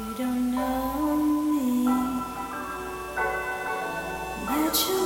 You don't know me, That you.